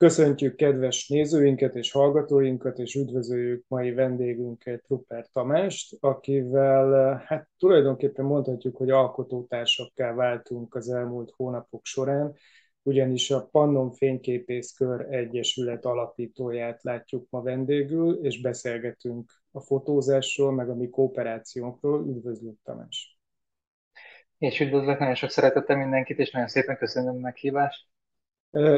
Köszöntjük kedves nézőinket és hallgatóinkat, és üdvözöljük mai vendégünket, Rupert Tamást, akivel hát tulajdonképpen mondhatjuk, hogy alkotótársakká váltunk az elmúlt hónapok során, ugyanis a Pannon Fényképészkör Egyesület alapítóját látjuk ma vendégül, és beszélgetünk a fotózásról, meg a mi kooperációnkról. Üdvözlök, Tamás! És üdvözlök nagyon sok szeretettel mindenkit, és nagyon szépen köszönöm a meghívást.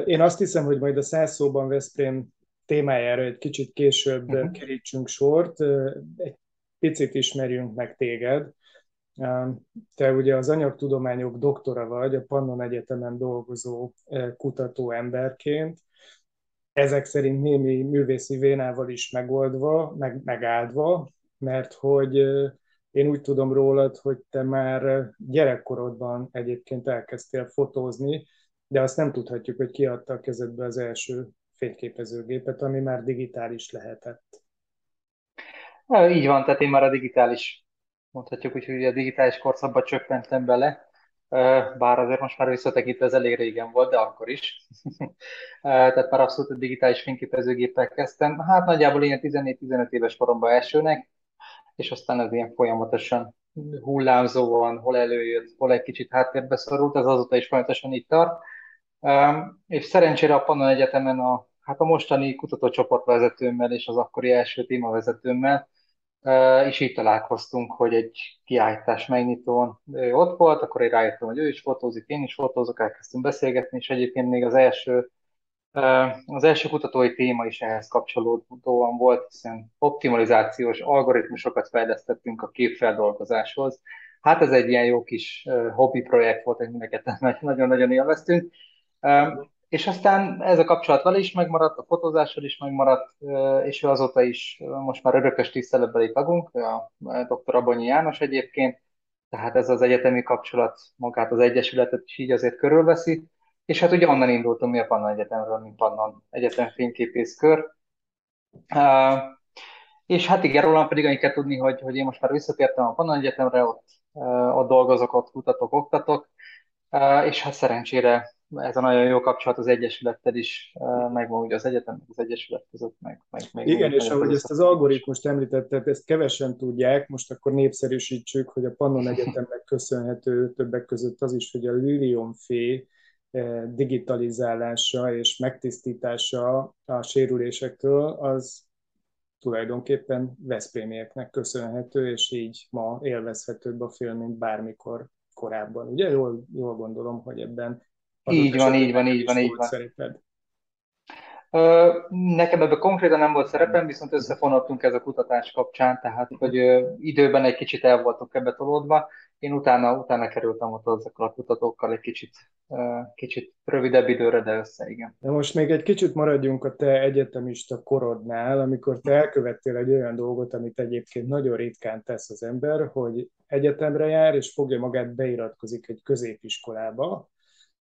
Én azt hiszem, hogy majd a száz szóban Veszprém témájára egy kicsit később uh-huh. kerítsünk sort. Egy picit ismerjünk meg téged. Te ugye az anyagtudományok doktora vagy, a Pannon Egyetemen dolgozó kutató emberként. Ezek szerint némi művészi vénával is megoldva, meg, megáldva, mert hogy én úgy tudom rólad, hogy te már gyerekkorodban egyébként elkezdtél fotózni, de azt nem tudhatjuk, hogy kiadta a kezedbe az első fényképezőgépet, ami már digitális lehetett. Így van, tehát én már a digitális, mondhatjuk úgy, hogy a digitális korszakba csöppentem bele, bár azért most már visszatekintve ez elég régen volt, de akkor is. Tehát már abszolút a digitális fényképezőgéppel kezdtem. Hát nagyjából ilyen 14-15 éves koromban elsőnek, és aztán ez ilyen folyamatosan hullámzóan, hol előjött, hol egy kicsit háttérbe szorult, ez azóta is folyamatosan itt tart. És szerencsére a Pannon Egyetemen a, hát a mostani kutatócsoportvezetőmmel és az akkori első témavezetőmmel és így találkoztunk, hogy egy kiállítás megnyitón ő ott volt, akkor én rájöttem, hogy ő is fotózik, én is fotózok, elkezdtünk beszélgetni, és egyébként még az első az első kutatói téma is ehhez kapcsolódóan volt, hiszen optimalizációs algoritmusokat fejlesztettünk a képfeldolgozáshoz. Hát ez egy ilyen jó kis hobbi projekt volt, amiket nagyon-nagyon élveztünk. És aztán ez a kapcsolat vele is megmaradt, a fotózással is megmaradt, és ő azóta is most már örökös tiszteletbeli tagunk, a dr. Abonyi János egyébként, tehát ez az egyetemi kapcsolat magát az Egyesületet is így azért körülveszi, és hát ugye onnan indultunk mi a Pannon Egyetemről, mint Pannon Egyetem fényképészkör. És hát igen, rólam pedig annyit kell tudni, hogy, hogy én most már visszatértem a Pannon Egyetemre, ott, ott dolgozok, ott kutatok, oktatok, és hát szerencsére ez a nagyon jó kapcsolat az Egyesülettel is, megvan ugye az egyetem, az Egyesület között, meg, meg meg Igen, és ahogy ezt az algoritmust említetted, ezt kevesen tudják, most akkor népszerűsítsük, hogy a Pannon Egyetemnek köszönhető többek között az is, hogy a Lilium Fé digitalizálása és megtisztítása a sérülésektől, az tulajdonképpen Veszprémieknek köszönhető, és így ma élvezhetőbb a film, mint bármikor korábban. Ugye jól, jól gondolom, hogy ebben így van, így van, így van, így van. Szereped. Nekem ebben konkrétan nem volt szerepem, viszont összefonottunk ez a kutatás kapcsán, tehát hogy időben egy kicsit el voltunk ebbe tolódva. Én utána, utána kerültem ott ezekkel a kutatókkal egy kicsit, kicsit rövidebb időre, de össze, igen. De most még egy kicsit maradjunk a te egyetemista korodnál, amikor te elkövettél egy olyan dolgot, amit egyébként nagyon ritkán tesz az ember, hogy egyetemre jár, és fogja magát beiratkozik egy középiskolába,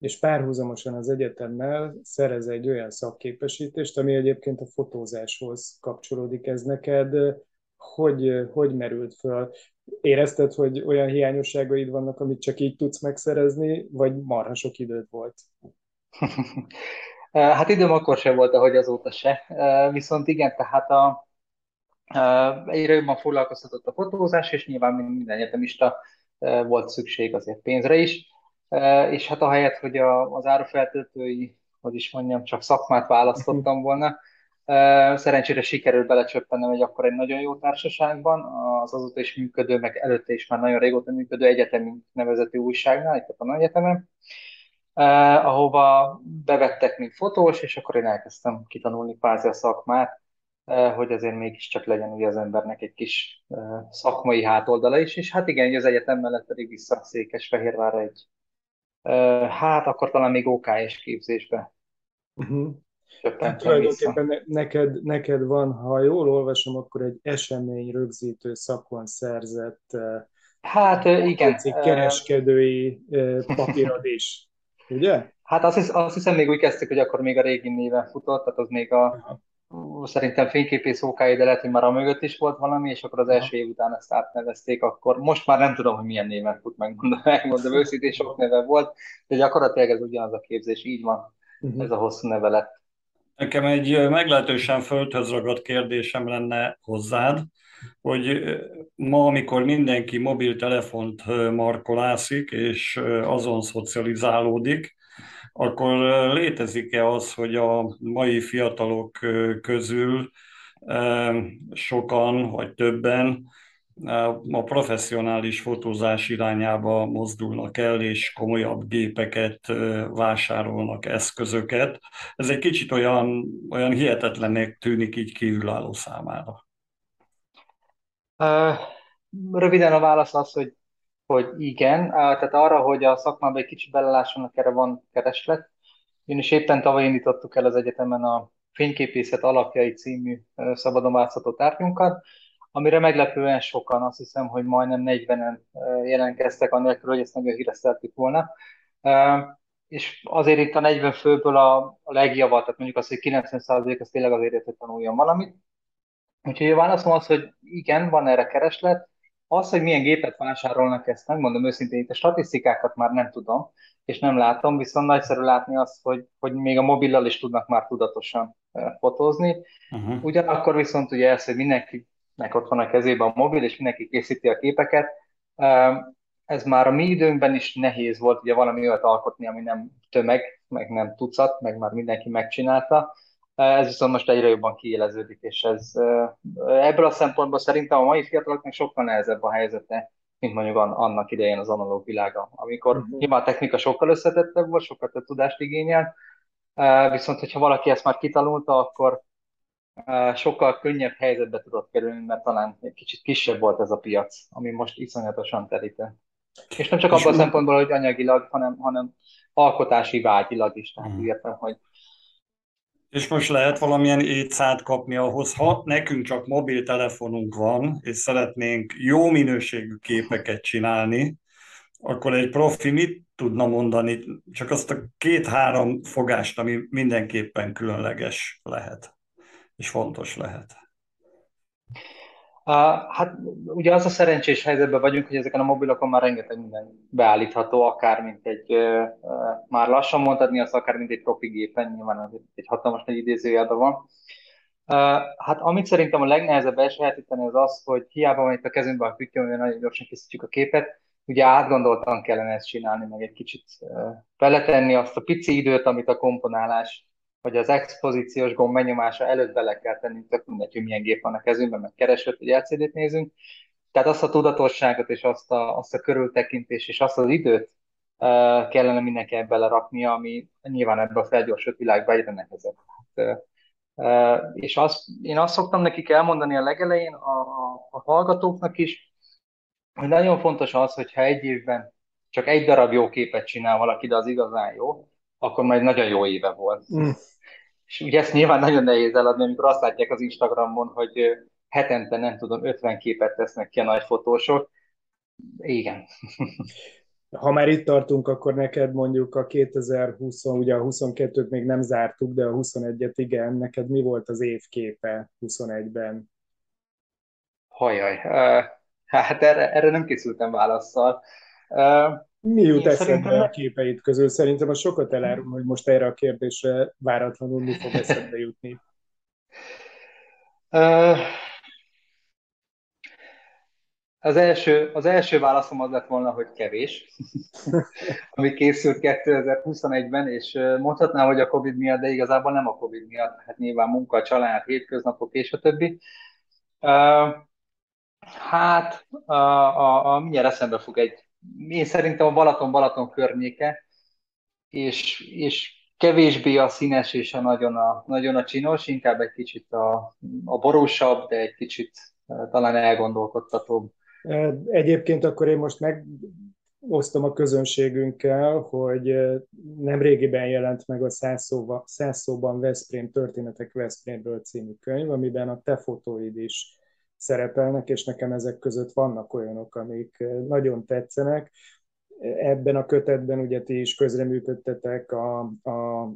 és párhuzamosan az egyetemmel szerez egy olyan szakképesítést, ami egyébként a fotózáshoz kapcsolódik. Ez neked hogy, hogy merült föl? Érezted, hogy olyan hiányosságaid vannak, amit csak így tudsz megszerezni, vagy marha sok időd volt? hát időm akkor sem volt, ahogy azóta se. Viszont igen, tehát a, egyre jobban foglalkoztatott a fotózás, és nyilván minden egyetemista volt szükség azért pénzre is és hát ahelyett, hogy a, az árufeltöltői, hogy is mondjam, csak szakmát választottam volna, szerencsére sikerült belecsöppennem egy akkor egy nagyon jó társaságban, az azóta is működő, meg előtte is már nagyon régóta működő egyetemi nevezetű újságnál, itt a egyetemen, ahova bevettek, mint fotós, és akkor én elkezdtem kitanulni kvázi a szakmát, hogy azért mégiscsak legyen ugye az embernek egy kis szakmai hátoldala is, és hát igen, az egyetem mellett pedig vissza Székesfehérvárra egy Hát akkor talán még OK-s képzésbe. Uh-huh. Hát tulajdonképpen neked, neked van, ha jól olvasom, akkor egy esemény rögzítő szakon szerzett Hát igen. kereskedői papírod is, ugye? Hát azt, hisz, azt hiszem még úgy kezdtük, hogy akkor még a régi néven futott, tehát az még a, Aha. Szerintem fényképész okáig, de lehet, hogy már a mögött is volt valami, és akkor az első év után ezt átnevezték, akkor most már nem tudom, hogy milyen néven fut, megmondom, megmondom őszintén sok neve volt, de gyakorlatilag ez ugyanaz a képzés, így van, uh-huh. ez a hosszú neve lett. Nekem egy meglehetősen földhöz ragadt kérdésem lenne hozzád, hogy ma, amikor mindenki mobiltelefont markolászik, és azon szocializálódik, akkor létezik-e az, hogy a mai fiatalok közül sokan vagy többen a professzionális fotózás irányába mozdulnak el, és komolyabb gépeket vásárolnak, eszközöket. Ez egy kicsit olyan, olyan hihetetlennek tűnik így kívülálló számára. Röviden a válasz az, hogy, hogy igen. Tehát arra, hogy a szakmában egy kicsit belelássanak, erre van kereslet. Én is éppen tavaly indítottuk el az egyetemen a Fényképészet alapjai című szabadon választható tárgyunkat, amire meglepően sokan, azt hiszem, hogy majdnem 40-en jelentkeztek, anélkül, hogy ezt nagyon híreszteltük volna. És azért itt a 40 főből a, a legjavat, tehát mondjuk az, hogy 90% az tényleg azért, hogy tanuljon valamit. Úgyhogy a válaszom az, hogy igen, van erre kereslet. Az, hogy milyen gépet vásárolnak, ezt megmondom őszintén, itt a statisztikákat már nem tudom, és nem látom, viszont nagyszerű látni azt, hogy, hogy még a mobillal is tudnak már tudatosan fotózni. Uh-huh. Ugyanakkor viszont ugye ez, hogy mindenkinek ott van a kezében a mobil, és mindenki készíti a képeket, ez már a mi időnkben is nehéz volt ugye valami olyat alkotni, ami nem tömeg, meg nem tucat, meg már mindenki megcsinálta. Ez viszont most egyre jobban kiéleződik, és ez ebből a szempontból szerintem a mai fiataloknak sokkal nehezebb a helyzete, mint mondjuk annak idején az analóg világa, amikor uh-huh. nyilván a technika sokkal összetettebb volt, sokkal több tudást igényel, viszont hogyha valaki ezt már kitanulta, akkor sokkal könnyebb helyzetbe tudott kerülni, mert talán egy kicsit kisebb volt ez a piac, ami most iszonyatosan terítő. És nem csak abban a szempontból, hogy anyagilag, hanem, hanem alkotási vágyilag is. Tehát uh-huh. értem, hogy és most lehet valamilyen étszát kapni ahhoz, ha nekünk csak mobiltelefonunk van, és szeretnénk jó minőségű képeket csinálni, akkor egy profi mit tudna mondani? Csak azt a két-három fogást, ami mindenképpen különleges lehet, és fontos lehet. Hát ugye az a szerencsés helyzetben vagyunk, hogy ezeken a mobilokon már rengeteg minden beállítható, akár mint egy, már lassan mondhatni azt, akár mint egy profi gépen, nyilván egy hatalmas nagy idézőjelben van. Hát amit szerintem a legnehezebb elsajátítani az az, hogy hiába van itt a kezünkben a kütyön, hogy nagyon gyorsan készítjük a képet, ugye átgondoltan kellene ezt csinálni, meg egy kicsit beletenni azt a pici időt, amit a komponálás hogy az expozíciós gomb megnyomása előtt bele kell tenni, tök mindegy, hogy milyen gép van a kezünkben, meg keresőt, hogy LCD-t nézünk. Tehát azt a tudatosságot és azt a, azt a körültekintés és azt az időt uh, kellene mindenki beleraknia, ami nyilván ebben a felgyorsult világban egyre nehezebb. Hát, uh, és azt, én azt szoktam nekik elmondani a legelején a, a, a hallgatóknak is, hogy nagyon fontos az, hogyha egy évben csak egy darab jó képet csinál valaki, de az igazán jó, akkor majd nagyon jó éve volt. Mm. És ugye ezt nyilván nagyon nehéz eladni, amikor azt látják az Instagramon, hogy hetente, nem tudom, 50 képet tesznek ki a nagy fotósok. Igen. Ha már itt tartunk, akkor neked mondjuk a 2020, ugye a 22-t még nem zártuk, de a 21-et igen, neked mi volt az évképe 21-ben? Hajaj, hát erre, erre nem készültem válaszsal. Mi jut eszedbe a képeid közül? Szerintem a sokat elárul, hogy most erre a kérdésre váratlanul mi fog eszedbe jutni. Az első, az első válaszom az lett volna, hogy kevés, ami készült 2021-ben, és mondhatnám, hogy a Covid miatt, de igazából nem a Covid miatt, hát nyilván munka, család, hétköznapok és a többi. Hát, a, a, a, mindjárt eszembe fog egy én szerintem a Balaton-Balaton környéke, és, és kevésbé a színes és a nagyon a, nagyon a csinos, inkább egy kicsit a, a borúsabb, de egy kicsit e, talán elgondolkodtatóbb. E, egyébként akkor én most megosztom a közönségünkkel, hogy e, nem régiben jelent meg a Száz, szóba, Száz szóban Veszprém történetek Veszprémről című könyv, amiben a te fotóid is szerepelnek, és nekem ezek között vannak olyanok, amik nagyon tetszenek. Ebben a kötetben ugye ti is közreműködtetek a, a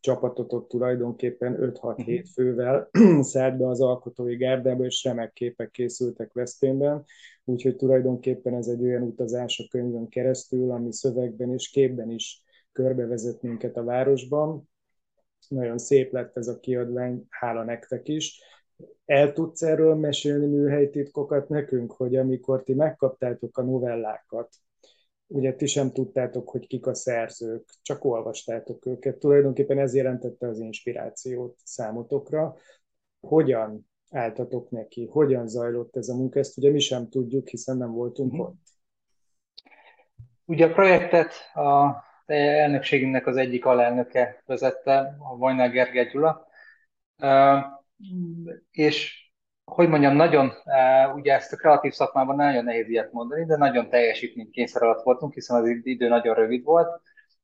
csapatotok tulajdonképpen 5-6-7 mhm. fővel szállt be az alkotói gárdába, és remek képek készültek Veszprémben, úgyhogy tulajdonképpen ez egy olyan utazás a könyvön keresztül, ami szövegben és képben is körbevezet minket a városban. Nagyon szép lett ez a kiadvány, hála nektek is. El tudsz erről mesélni műhelytitkokat nekünk, hogy amikor ti megkaptátok a novellákat, ugye ti sem tudtátok, hogy kik a szerzők, csak olvastátok őket. Tulajdonképpen ez jelentette az inspirációt számotokra. Hogyan álltatok neki? Hogyan zajlott ez a munka? Ezt ugye mi sem tudjuk, hiszen nem voltunk mm. ott. Ugye a projektet a elnökségünknek az egyik alelnöke vezette, a Vajnál Gergely Gyula, és hogy mondjam, nagyon, ugye ezt a kreatív szakmában nagyon nehéz ilyet mondani, de nagyon kényszer alatt voltunk, hiszen az idő nagyon rövid volt,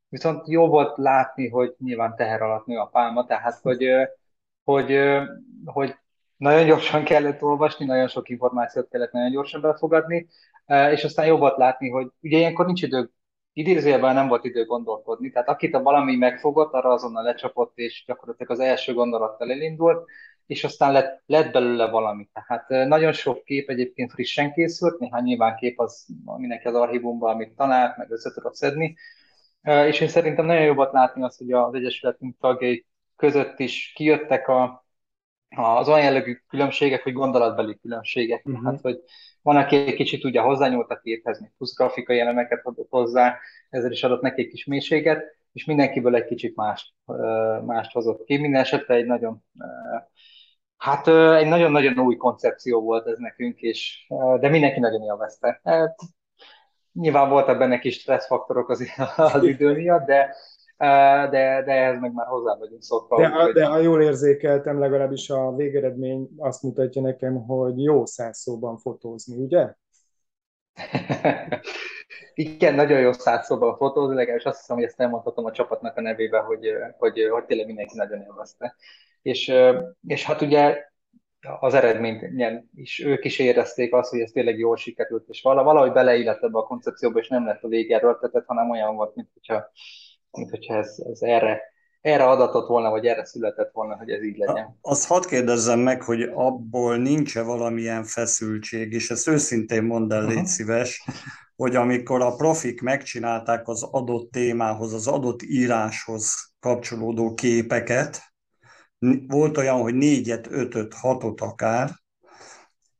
viszont jó volt látni, hogy nyilván teher alatt nő a pálma, tehát hogy, hogy, hogy nagyon gyorsan kellett olvasni, nagyon sok információt kellett nagyon gyorsan befogadni, és aztán jó volt látni, hogy ugye ilyenkor nincs idő, idézőjelben nem volt idő gondolkodni, tehát akit a valami megfogott, arra azonnal lecsapott, és gyakorlatilag az első gondolattal elindult, és aztán lett, lett belőle valami. Tehát nagyon sok kép egyébként frissen készült, néhány nyilván kép az mindenki az archívumban, amit talált, meg össze tudott szedni, és én szerintem nagyon jobbat látni azt, hogy az Egyesületünk tagjai között is kijöttek a, az olyan jellegű különbségek, hogy gondolatbeli különbségek. Uh-huh. Tehát, hogy van, aki egy kicsit ugye hozzányúlt a képhez, még plusz grafikai elemeket adott hozzá, ezzel is adott neki egy kis mélységet, és mindenkiből egy kicsit mást, mást hozott ki. Minden esetre egy nagyon Hát egy nagyon-nagyon új koncepció volt ez nekünk, és, de mindenki nagyon élvezte. Hát, nyilván voltak benne kis stresszfaktorok az, az idő miatt, de, de, de ehhez meg már hozzá vagyunk szokva. De, hogy... de ha jól érzékeltem, legalábbis a végeredmény azt mutatja nekem, hogy jó száz szóban fotózni, ugye? Igen, nagyon jó száz szóban fotózni, legalábbis azt hiszem, hogy ezt nem mondhatom a csapatnak a nevébe, hogy, hogy, hogy tényleg mindenki nagyon élvezte. És, és hát ugye az eredményt is, ők is érezték azt, hogy ez tényleg jól sikerült, és valahogy beleillett ebbe a koncepcióba, és nem lett a vége erőltetett, hanem olyan volt, mint hogyha, mint hogyha ez, ez erre, erre adatott volna, vagy erre született volna, hogy ez így legyen. Azt hadd kérdezzem meg, hogy abból nincs-e valamilyen feszültség, és ezt őszintén mondd el, légy szíves, hogy amikor a profik megcsinálták az adott témához, az adott íráshoz kapcsolódó képeket, volt olyan, hogy négyet, ötöt, hatot akár,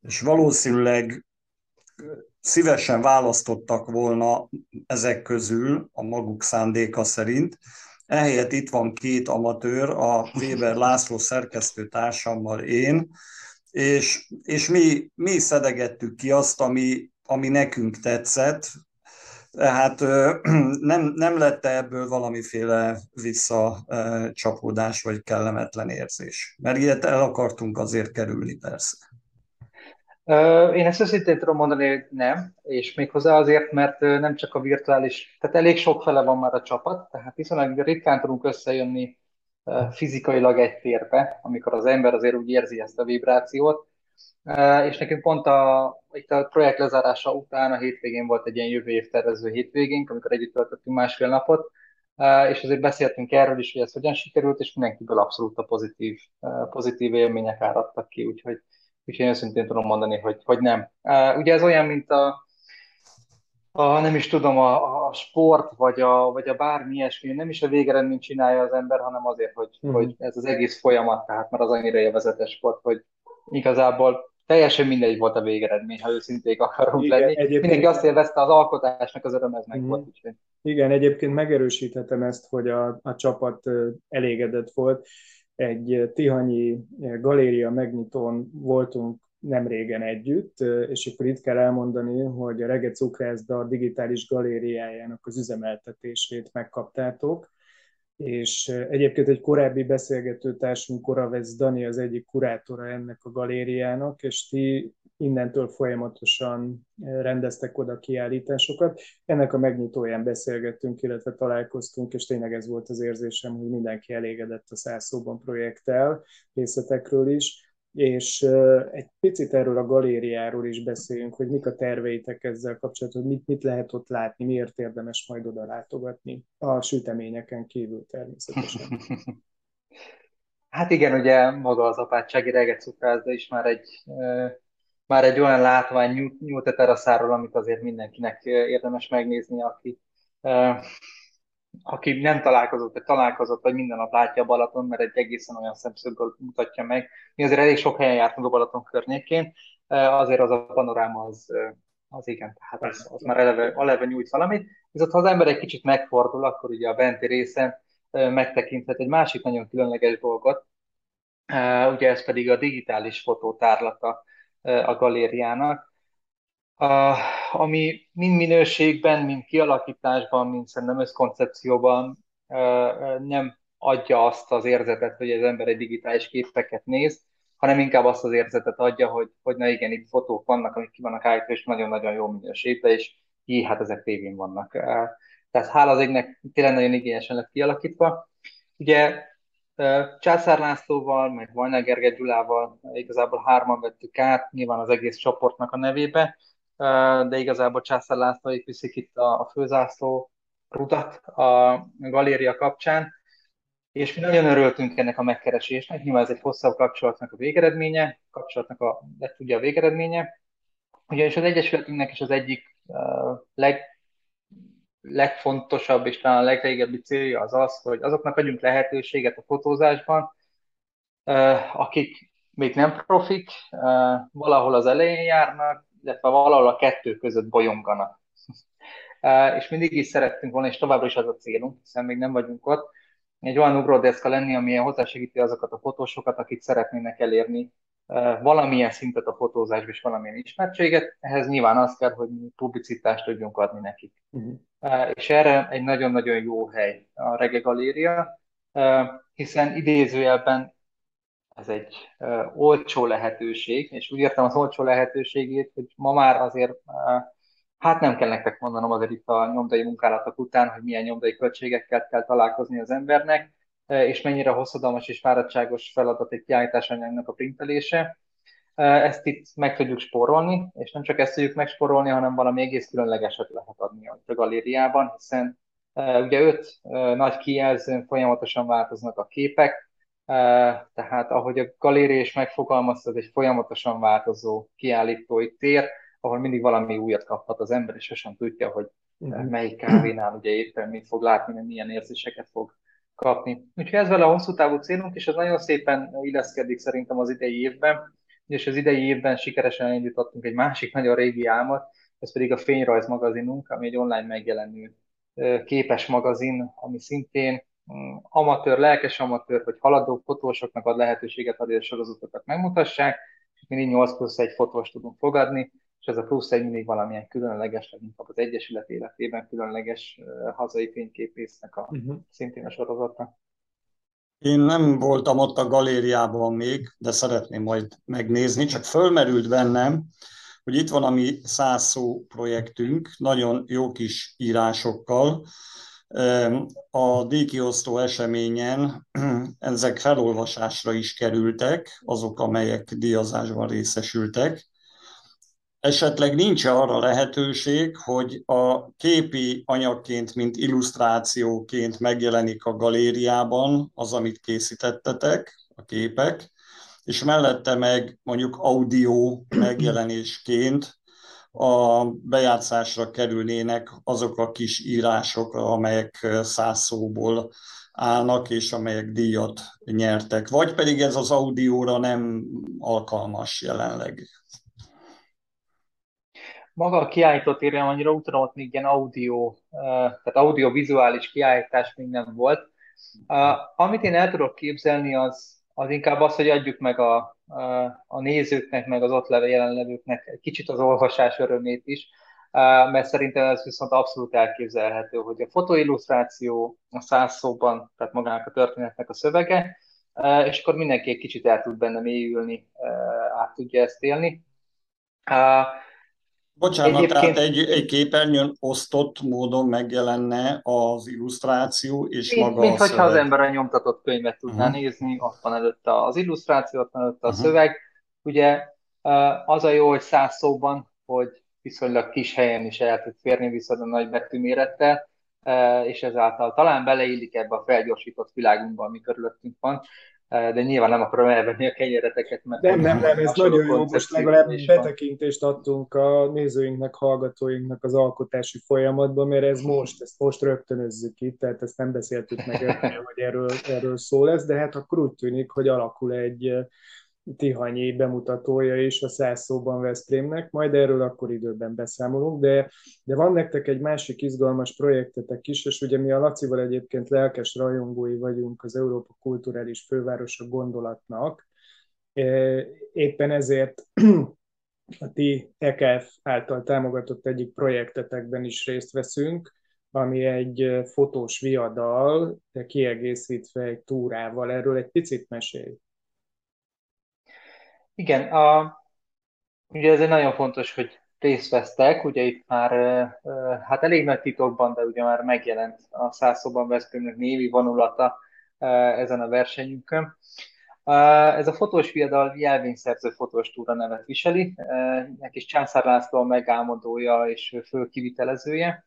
és valószínűleg szívesen választottak volna ezek közül a maguk szándéka szerint. Ehelyett itt van két amatőr, a Weber László szerkesztő társammal én, és, és mi, mi szedegettük ki azt, ami, ami nekünk tetszett, tehát nem, nem lett ebből valamiféle visszacsapódás vagy kellemetlen érzés? Mert ilyet el akartunk azért kerülni persze. Én ezt őszintén tudom mondani, hogy nem, és méghozzá azért, mert nem csak a virtuális, tehát elég sok fele van már a csapat, tehát viszonylag ritkán tudunk összejönni fizikailag egy térbe, amikor az ember azért úgy érzi ezt a vibrációt, és nekünk pont a, itt a projekt lezárása után a hétvégén volt egy ilyen jövő év tervező hétvégénk, amikor együtt töltöttünk másfél napot, és azért beszéltünk erről is, hogy ez hogyan sikerült, és mindenkiből abszolút a pozitív, pozitív élmények áradtak ki, úgyhogy, úgyhogy én őszintén tudom mondani, hogy, hogy nem. Ugye ez olyan, mint a, a nem is tudom, a, a sport, vagy a, vagy a bármi ilyesmi, nem is a végeredményt csinálja az ember, hanem azért, hogy, mm. hogy ez az egész folyamat, tehát mert az annyira élvezetes sport, hogy igazából teljesen mindegy volt a végeredmény, ha őszinték akarunk Igen, lenni. Egyébként... Mindenki azt élvezte, az alkotásnak az öröm ez meg mm. volt. Úgyhogy. Igen, egyébként megerősíthetem ezt, hogy a, a csapat elégedett volt. Egy Tihanyi galéria megnyitón voltunk nem régen együtt, és akkor itt kell elmondani, hogy a Rege Cukrászda digitális galériájának az üzemeltetését megkaptátok, és egyébként egy korábbi beszélgetőtársunk Koravesz Dani az egyik kurátora ennek a galériának, és ti innentől folyamatosan rendeztek oda kiállításokat. Ennek a megnyitóján beszélgettünk, illetve találkoztunk, és tényleg ez volt az érzésem, hogy mindenki elégedett a százszóban projekttel, részletekről is. és egy picit erről a galériáról is beszéljünk, hogy mik a terveitek ezzel kapcsolatban, hogy mit, mit lehet ott látni, miért érdemes majd oda látogatni, a süteményeken kívül természetesen. Hát igen, ugye maga az apátsági regecukrászda is már egy, már egy olyan látvány nyújt a teraszáról, amit azért mindenkinek érdemes megnézni, aki aki nem találkozott, vagy találkozott, vagy minden nap látja a Balaton, mert egy egészen olyan szemszögből mutatja meg. Mi azért elég sok helyen jártunk a Balaton környékén, azért az a panoráma az, az igen, tehát az, az már eleve, eleve nyújt valamit. Viszont ha az ember egy kicsit megfordul, akkor ugye a benti részen megtekinthet egy másik nagyon különleges dolgot, ugye ez pedig a digitális fotótárlata a galériának, ami mind minőségben, mind kialakításban, mind szerintem összkoncepcióban nem adja azt az érzetet, hogy az ember egy digitális képeket néz, hanem inkább azt az érzetet adja, hogy, hogy na igen, itt fotók vannak, amik ki vannak állítva, és nagyon-nagyon jó minőségben, és hi, hát ezek tévén vannak. Tehát hála az égnek tényleg nagyon igényesen lett kialakítva. Ugye Császár Lászlóval, meg Vajna Gergely Gyulával igazából hárman vettük át, nyilván az egész csoportnak a nevébe, de igazából Császár László itt viszik itt a, főzászló rudat a galéria kapcsán, és mi nagyon örültünk ennek a megkeresésnek, nyilván ez egy hosszabb kapcsolatnak a végeredménye, kapcsolatnak a, lett ugye a végeredménye, ugyanis az Egyesületünknek is az egyik leg, legfontosabb és talán a legrégebbi célja az az, hogy azoknak adjunk lehetőséget a fotózásban, akik még nem profik, valahol az elején járnak, illetve valahol a kettő között bolyonganak. és mindig is szerettünk volna, és továbbra is az a célunk, hiszen még nem vagyunk ott, egy olyan ugródeszka lenni, ami hozzásegíti azokat a fotósokat, akik szeretnének elérni valamilyen szintet a fotózásba és valamilyen ismertséget, ehhez nyilván az kell, hogy mi publicitást tudjunk adni nekik. Uh-huh. És erre egy nagyon-nagyon jó hely a Rege Galéria, hiszen idézőjelben ez egy olcsó lehetőség, és úgy értem az olcsó lehetőségét, hogy ma már azért, hát nem kell nektek mondanom azért itt a nyomdai munkálatok után, hogy milyen nyomdai költségekkel kell találkozni az embernek, és mennyire hosszadalmas és fáradtságos feladat egy kiállításanyagnak a printelése. Ezt itt meg tudjuk spórolni, és nem csak ezt tudjuk megspórolni, hanem valami egész különlegeset lehet adni a galériában, hiszen ugye öt nagy kijelzőn folyamatosan változnak a képek, tehát ahogy a galéria is megfogalmazta, ez egy folyamatosan változó kiállítói tér, ahol mindig valami újat kaphat az ember, és sosem tudja, hogy uh-huh. melyik kávénál ugye éppen mit fog látni, milyen érzéseket fog kapni. Úgyhogy ez vele a hosszú távú célunk, és ez nagyon szépen illeszkedik szerintem az idei évben, és az idei évben sikeresen elindítottunk egy másik nagyon régi álmot, ez pedig a Fényrajz magazinunk, ami egy online megjelenő képes magazin, ami szintén Mm, amatőr, lelkes amatőr, vagy haladó fotósoknak ad lehetőséget, hogy a sorozatokat megmutassák, és mindig 8 plusz egy fotós tudunk fogadni, és ez a plusz egy mindig valamilyen különleges, leginkább az Egyesület életében különleges uh, hazai fényképésznek a uh-huh. szintén a sorozata. Én nem voltam ott a galériában még, de szeretném majd megnézni, csak fölmerült bennem, hogy itt van a mi száz szó projektünk, nagyon jó kis írásokkal, a díjkiosztó eseményen ezek felolvasásra is kerültek, azok, amelyek díjazásban részesültek. Esetleg nincs arra lehetőség, hogy a képi anyagként, mint illusztrációként megjelenik a galériában az, amit készítettetek, a képek, és mellette meg mondjuk audio megjelenésként a bejátszásra kerülnének azok a kis írások, amelyek száz szóból állnak, és amelyek díjat nyertek. Vagy pedig ez az audióra nem alkalmas jelenleg. Maga a kiállított írja, annyira tudom, ott még ilyen audio, tehát audiovizuális kiállítás még nem volt. Amit én el tudok képzelni, az, az inkább az, hogy adjuk meg a, a nézőknek, meg az ott levő jelenlevőknek egy kicsit az olvasás örömét is, mert szerintem ez viszont abszolút elképzelhető, hogy a fotoillusztráció a száz szóban, tehát magának a történetnek a szövege, és akkor mindenki egy kicsit el tud benne mélyülni, át tudja ezt élni. Bocsánat, Egyébként... tehát egy, egy képernyőn osztott módon megjelenne az illusztráció és mint, maga mint a hogyha az ember a nyomtatott könyvet tudná uh-huh. nézni, ott van előtte az illusztráció, ott van előtte a uh-huh. szöveg. Ugye az a jó, hogy száz szóban, hogy viszonylag kis helyen is el tud férni viszont a nagy betűmérettel, és ezáltal talán beleillik ebbe a felgyorsított világunkba, ami körülöttünk van de nyilván nem akarom elvenni a kenyereteket, mert... Nem, nem, nem, ez nagyon jó, most legalább betekintést adtunk a nézőinknek, hallgatóinknak az alkotási folyamatban, mert ez most, ezt most rögtönözzük itt, tehát ezt nem beszéltük meg, hogy erről, erről szó lesz, de hát akkor úgy tűnik, hogy alakul egy Tihanyi bemutatója is a száz szóban Veszprémnek, majd erről akkor időben beszámolunk, de, de van nektek egy másik izgalmas projektetek is, és ugye mi a Lacival egyébként lelkes rajongói vagyunk az Európa Kulturális Fővárosa gondolatnak, e, éppen ezért a ti EKF által támogatott egyik projektetekben is részt veszünk, ami egy fotós viadal, kiegészítve egy túrával. Erről egy picit mesélj. Igen, a, ugye ez egy nagyon fontos, hogy részt vesztek, ugye itt már hát elég nagy titokban, de ugye már megjelent a Szászóban Veszprémnek névi vonulata ezen a versenyünkön. Ez a fotós viadal jelvényszerző fotós túra nevet viseli, neki is Császár László a megálmodója és fölkivitelezője.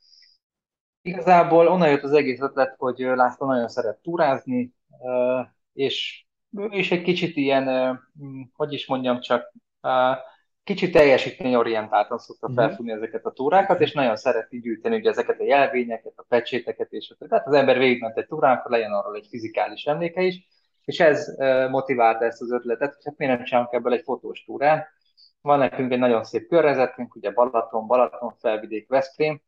Igazából onnan jött az egész ötlet, hogy László nagyon szeret túrázni, és és egy kicsit ilyen, hogy is mondjam csak, kicsit teljesítményorientáltan szokta mhm. felfújni ezeket a túrákat, és nagyon szereti gyűjteni ugye ezeket a jelvényeket, a pecséteket, és tehát az ember végigment egy túrán, akkor legyen arról egy fizikális emléke is, és ez motiválta ezt az ötletet, hogy hát miért nem csinálunk ebből egy fotós túrán. Van nekünk egy nagyon szép környezetünk, ugye Balaton, Balaton, Felvidék, Veszprém,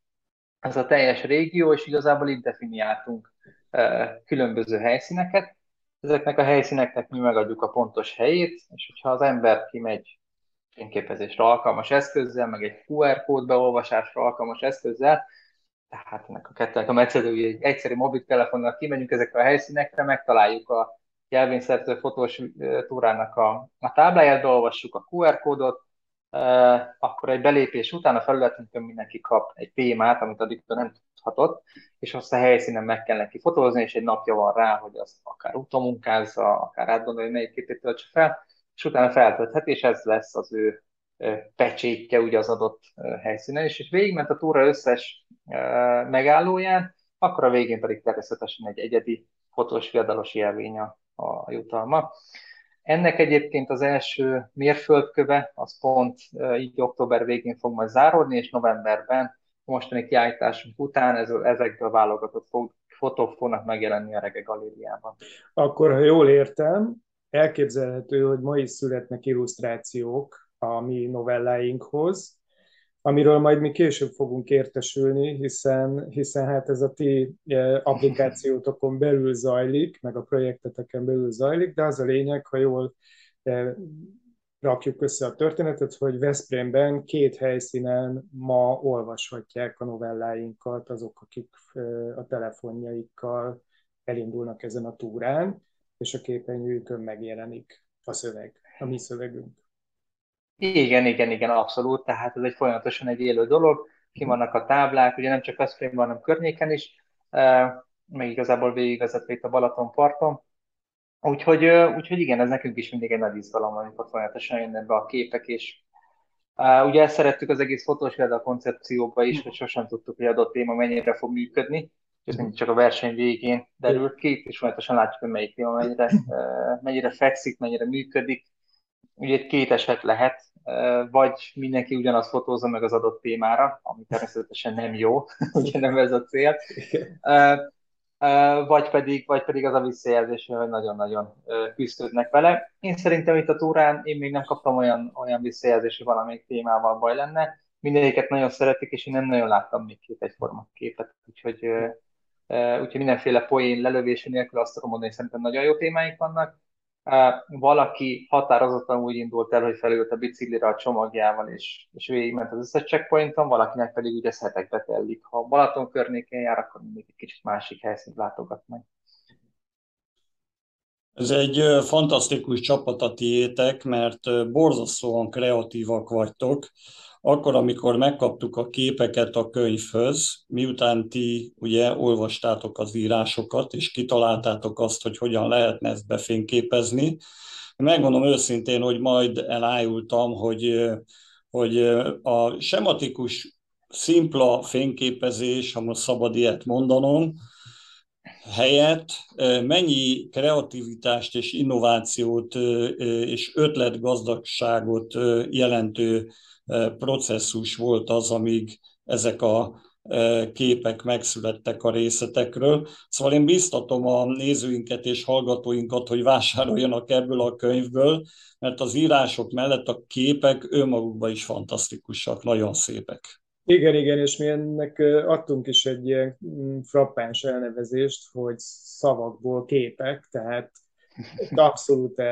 ez a teljes régió, és igazából itt definiáltunk különböző helyszíneket, ezeknek a helyszíneknek mi megadjuk a pontos helyét, és hogyha az ember kimegy fényképezésre alkalmas eszközzel, meg egy QR kód beolvasásra alkalmas eszközzel, tehát ennek a kettőnek a hogy egy egyszerű mobiltelefonnal kimegyünk ezekre a helyszínekre, megtaláljuk a jelvényszerző fotós túrának a, a tábláját, beolvassuk a QR kódot, akkor egy belépés után a felületünkön mindenki kap egy témát, amit addig nem tudhatott, és azt a helyszínen meg kell neki fotózni, és egy napja van rá, hogy azt akár utomunkázza, akár átgondolja, melyik képét töltse fel, és utána feltölthet, és ez lesz az ő pecsétje ugye az adott helyszínen is, és végigment a túra összes megállóján, akkor a végén pedig természetesen egy egyedi fotós viadalos jelvény a jutalma. Ennek egyébként az első mérföldköve, az pont így október végén fog majd záródni, és novemberben mostani kiállításunk után ez, ezekből válogatott fotók fognak megjelenni a Rege Galériában. Akkor, ha jól értem, elképzelhető, hogy ma is születnek illusztrációk a mi novelláinkhoz, amiről majd mi később fogunk értesülni, hiszen, hiszen hát ez a ti e, applikációtokon belül zajlik, meg a projekteteken belül zajlik, de az a lényeg, ha jól e, rakjuk össze a történetet, hogy Veszprémben két helyszínen ma olvashatják a novelláinkat azok, akik e, a telefonjaikkal elindulnak ezen a túrán, és a képernyőjükön megjelenik a szöveg, a mi szövegünk. Igen, igen, igen, abszolút. Tehát ez egy folyamatosan egy élő dolog. Ki vannak a táblák, ugye nem csak Veszprémben, hanem környéken is, meg igazából végigvezetve itt a Balaton parton. Úgyhogy, úgyhogy igen, ez nekünk is mindig egy nagy izgalom, amikor folyamatosan jönnek be a képek, és Uh, ugye ezt szerettük az egész fotós a koncepcióba is, hogy sosem tudtuk, hogy adott téma mennyire fog működni, és mindig csak a verseny végén derült ki, és folyamatosan látjuk, hogy melyik téma mennyire, uh, mennyire fekszik, mennyire működik. Ugye itt két eset lehet, vagy mindenki ugyanazt fotózza meg az adott témára, ami természetesen nem jó, ugye nem ez a cél, vagy pedig, vagy pedig az a visszajelzés, hogy nagyon-nagyon küzdődnek vele. Én szerintem itt a túrán én még nem kaptam olyan, olyan visszajelzést, hogy valamelyik témával baj lenne. Mindegyiket nagyon szeretik, és én nem nagyon láttam még két egyforma képet, úgyhogy, úgyhogy mindenféle poén lelövése nélkül azt tudom mondani, hogy szerintem nagyon jó témáik vannak valaki határozottan úgy indult el, hogy felült a biciklire a csomagjával, és, és végigment az összes checkpointon, valakinek pedig ugye ez hetekbe tellik. Ha Balaton környékén jár, akkor mindig egy kicsit másik helyszínt látogat meg. Ez egy fantasztikus csapat a tiétek, mert borzasztóan kreatívak vagytok. Akkor, amikor megkaptuk a képeket a könyvhöz, miután ti ugye olvastátok az írásokat, és kitaláltátok azt, hogy hogyan lehetne ezt befényképezni, megmondom őszintén, hogy majd elájultam, hogy, hogy a sematikus szimpla fényképezés, ha most szabad ilyet mondanom, helyett mennyi kreativitást és innovációt és ötletgazdagságot jelentő processzus volt az, amíg ezek a képek megszülettek a részletekről. Szóval én biztatom a nézőinket és hallgatóinkat, hogy vásároljanak ebből a könyvből, mert az írások mellett a képek önmagukban is fantasztikusak, nagyon szépek. Igen, igen, és mi ennek adtunk is egy ilyen mm, frappáns elnevezést, hogy szavakból képek, tehát abszolút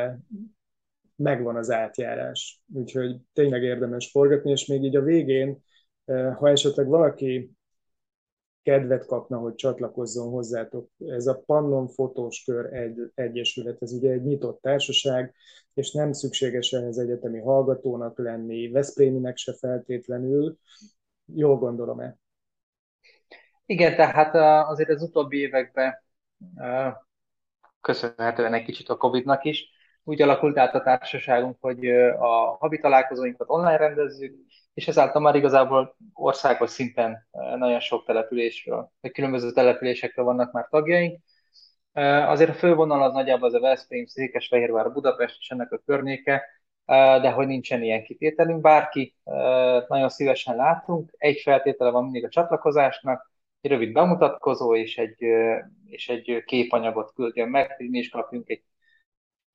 megvan az átjárás. Úgyhogy tényleg érdemes forgatni, és még így a végén, ha esetleg valaki kedvet kapna, hogy csatlakozzon hozzátok. Ez a Pannon Fotós Kör egy, Egyesület, ez ugye egy nyitott társaság, és nem szükséges ehhez egyetemi hallgatónak lenni, Veszpréminek se feltétlenül, Jól gondolom-e? Igen, tehát azért az utóbbi években köszönhetően egy kicsit a Covid-nak is, úgy alakult át a társaságunk, hogy a havi találkozóinkat online rendezzük, és ezáltal már igazából országos szinten nagyon sok településről, vagy különböző településekről vannak már tagjaink. Azért a fővonal az nagyjából az a Veszprém, Székesfehérvár, Budapest és ennek a környéke, de hogy nincsen ilyen kitételünk. Bárki nagyon szívesen látunk. Egy feltétele van mindig a csatlakozásnak, egy rövid bemutatkozó és egy, és egy képanyagot küldjön meg, hogy mi is kapjunk egy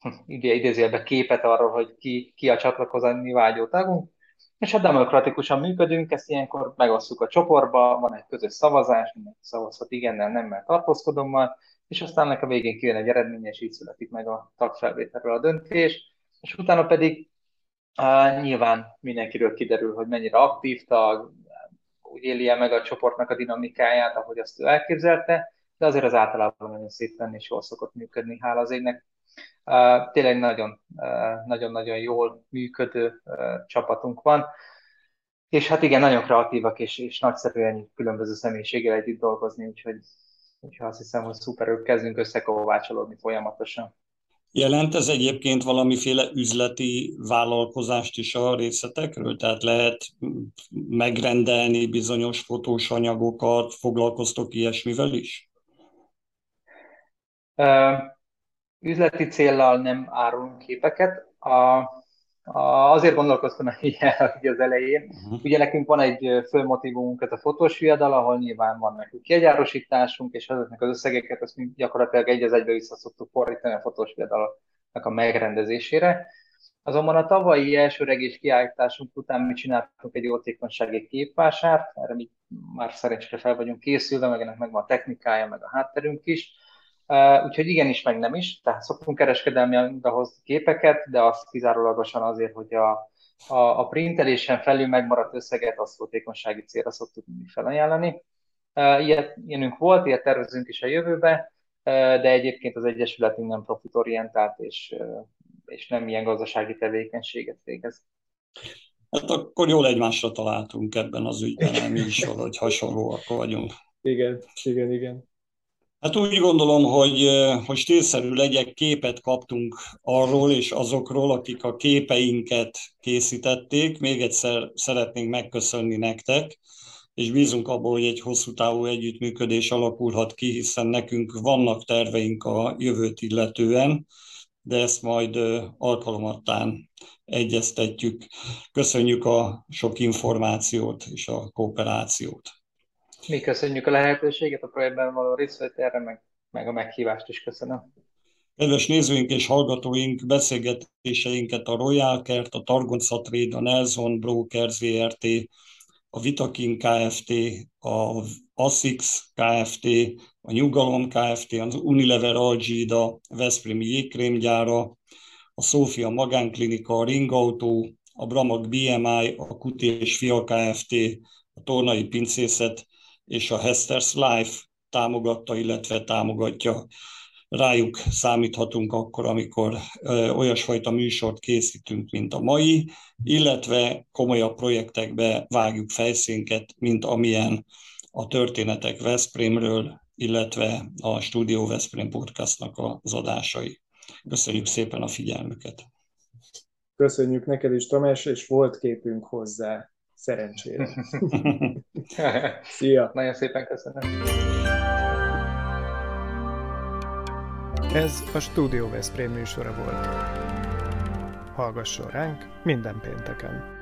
hm, idézőjelbe képet arról, hogy ki, ki a csatlakozni vágyó tagunk, és ha demokratikusan működünk, ezt ilyenkor megosztjuk a csoportba, van egy közös szavazás, mindenki szavazhat igennel, nemmel, tartózkodommal, és aztán ennek a végén kijön egy eredmény, és így születik meg a tagfelvételről a döntés és utána pedig uh, nyilván mindenkiről kiderül, hogy mennyire aktív tag, úgy éli meg a csoportnak a dinamikáját, ahogy azt ő elképzelte, de azért az általában nagyon szépen és jól szokott működni, hála az égnek. Tényleg nagyon, nagyon-nagyon jól működő csapatunk van, és hát igen, nagyon kreatívak, és, és nagyszerűen különböző személyiséggel együtt dolgozni, úgyhogy, úgyhogy azt hiszem, hogy szuperül kezdünk összekovácsolódni folyamatosan. Jelent ez egyébként valamiféle üzleti vállalkozást is a részletekről? Tehát lehet megrendelni bizonyos fotós anyagokat, foglalkoztok ilyesmivel is? Üzleti céllal nem árulunk képeket. A Azért gondolkoztam ilyen az elején. Uh-huh. Ugye nekünk van egy főmotivumunk, ez a fotós viadal, ahol nyilván van nekünk kiegyárosításunk, és ezeknek az összegeket azt mi gyakorlatilag egy az egybe vissza szoktuk fordítani a fotós viadalnak a megrendezésére. Azonban a tavalyi első regés kiállításunk után mi csináltunk egy jótékonysági képvásárt, erre mi már szerencsére fel vagyunk készülve, meg ennek megvan a technikája, meg a hátterünk is. Uh, úgyhogy igenis, meg nem is. Tehát szoktunk kereskedelmi hozni képeket, de azt kizárólagosan azért, hogy a, a, a printelésen felül megmaradt összeget azt jótékonysági célra szoktuk mindig felajánlani. Uh, ilyet, ilyenünk volt, ilyet tervezünk is a jövőbe, uh, de egyébként az Egyesületünk nem profitorientált, és, és nem ilyen gazdasági tevékenységet végez. Hát akkor jól egymásra találtunk ebben az ügyben, mi is hogy hasonlóak vagyunk. Igen, igen, igen. Hát úgy gondolom, hogy, hogy stílszerű legyek, képet kaptunk arról és azokról, akik a képeinket készítették. Még egyszer szeretnénk megköszönni nektek, és bízunk abból, hogy egy hosszú távú együttműködés alakulhat ki, hiszen nekünk vannak terveink a jövőt illetően, de ezt majd alkalomattán egyeztetjük. Köszönjük a sok információt és a kooperációt. Mi köszönjük a lehetőséget, a projektben való részvételre, meg, meg a meghívást is köszönöm. Kedves nézőink és hallgatóink, beszélgetéseinket a Royal Kert, a Targonca Trade, a Nelson Brokers VRT, a Vitakin Kft., a ASICS Kft., a Nyugalom Kft., az Unilever Algida, Veszprémi jégkrémgyára, a Szófia Magánklinika, a Ringautó, a Bramag BMI, a Kuti és Fia Kft., a Tornai Pincészet és a Hester's Life támogatta, illetve támogatja rájuk számíthatunk akkor, amikor olyasfajta műsort készítünk, mint a mai, illetve komolyabb projektekbe vágjuk fejszénket, mint amilyen a történetek Veszprémről, illetve a Studio Veszprém podcastnak az adásai. Köszönjük szépen a figyelmüket! Köszönjük neked is, Tamás, és volt képünk hozzá, szerencsére. Szia! Nagyon szépen köszönöm! Ez a Studio Veszprém műsora volt. Hallgasson ránk minden pénteken!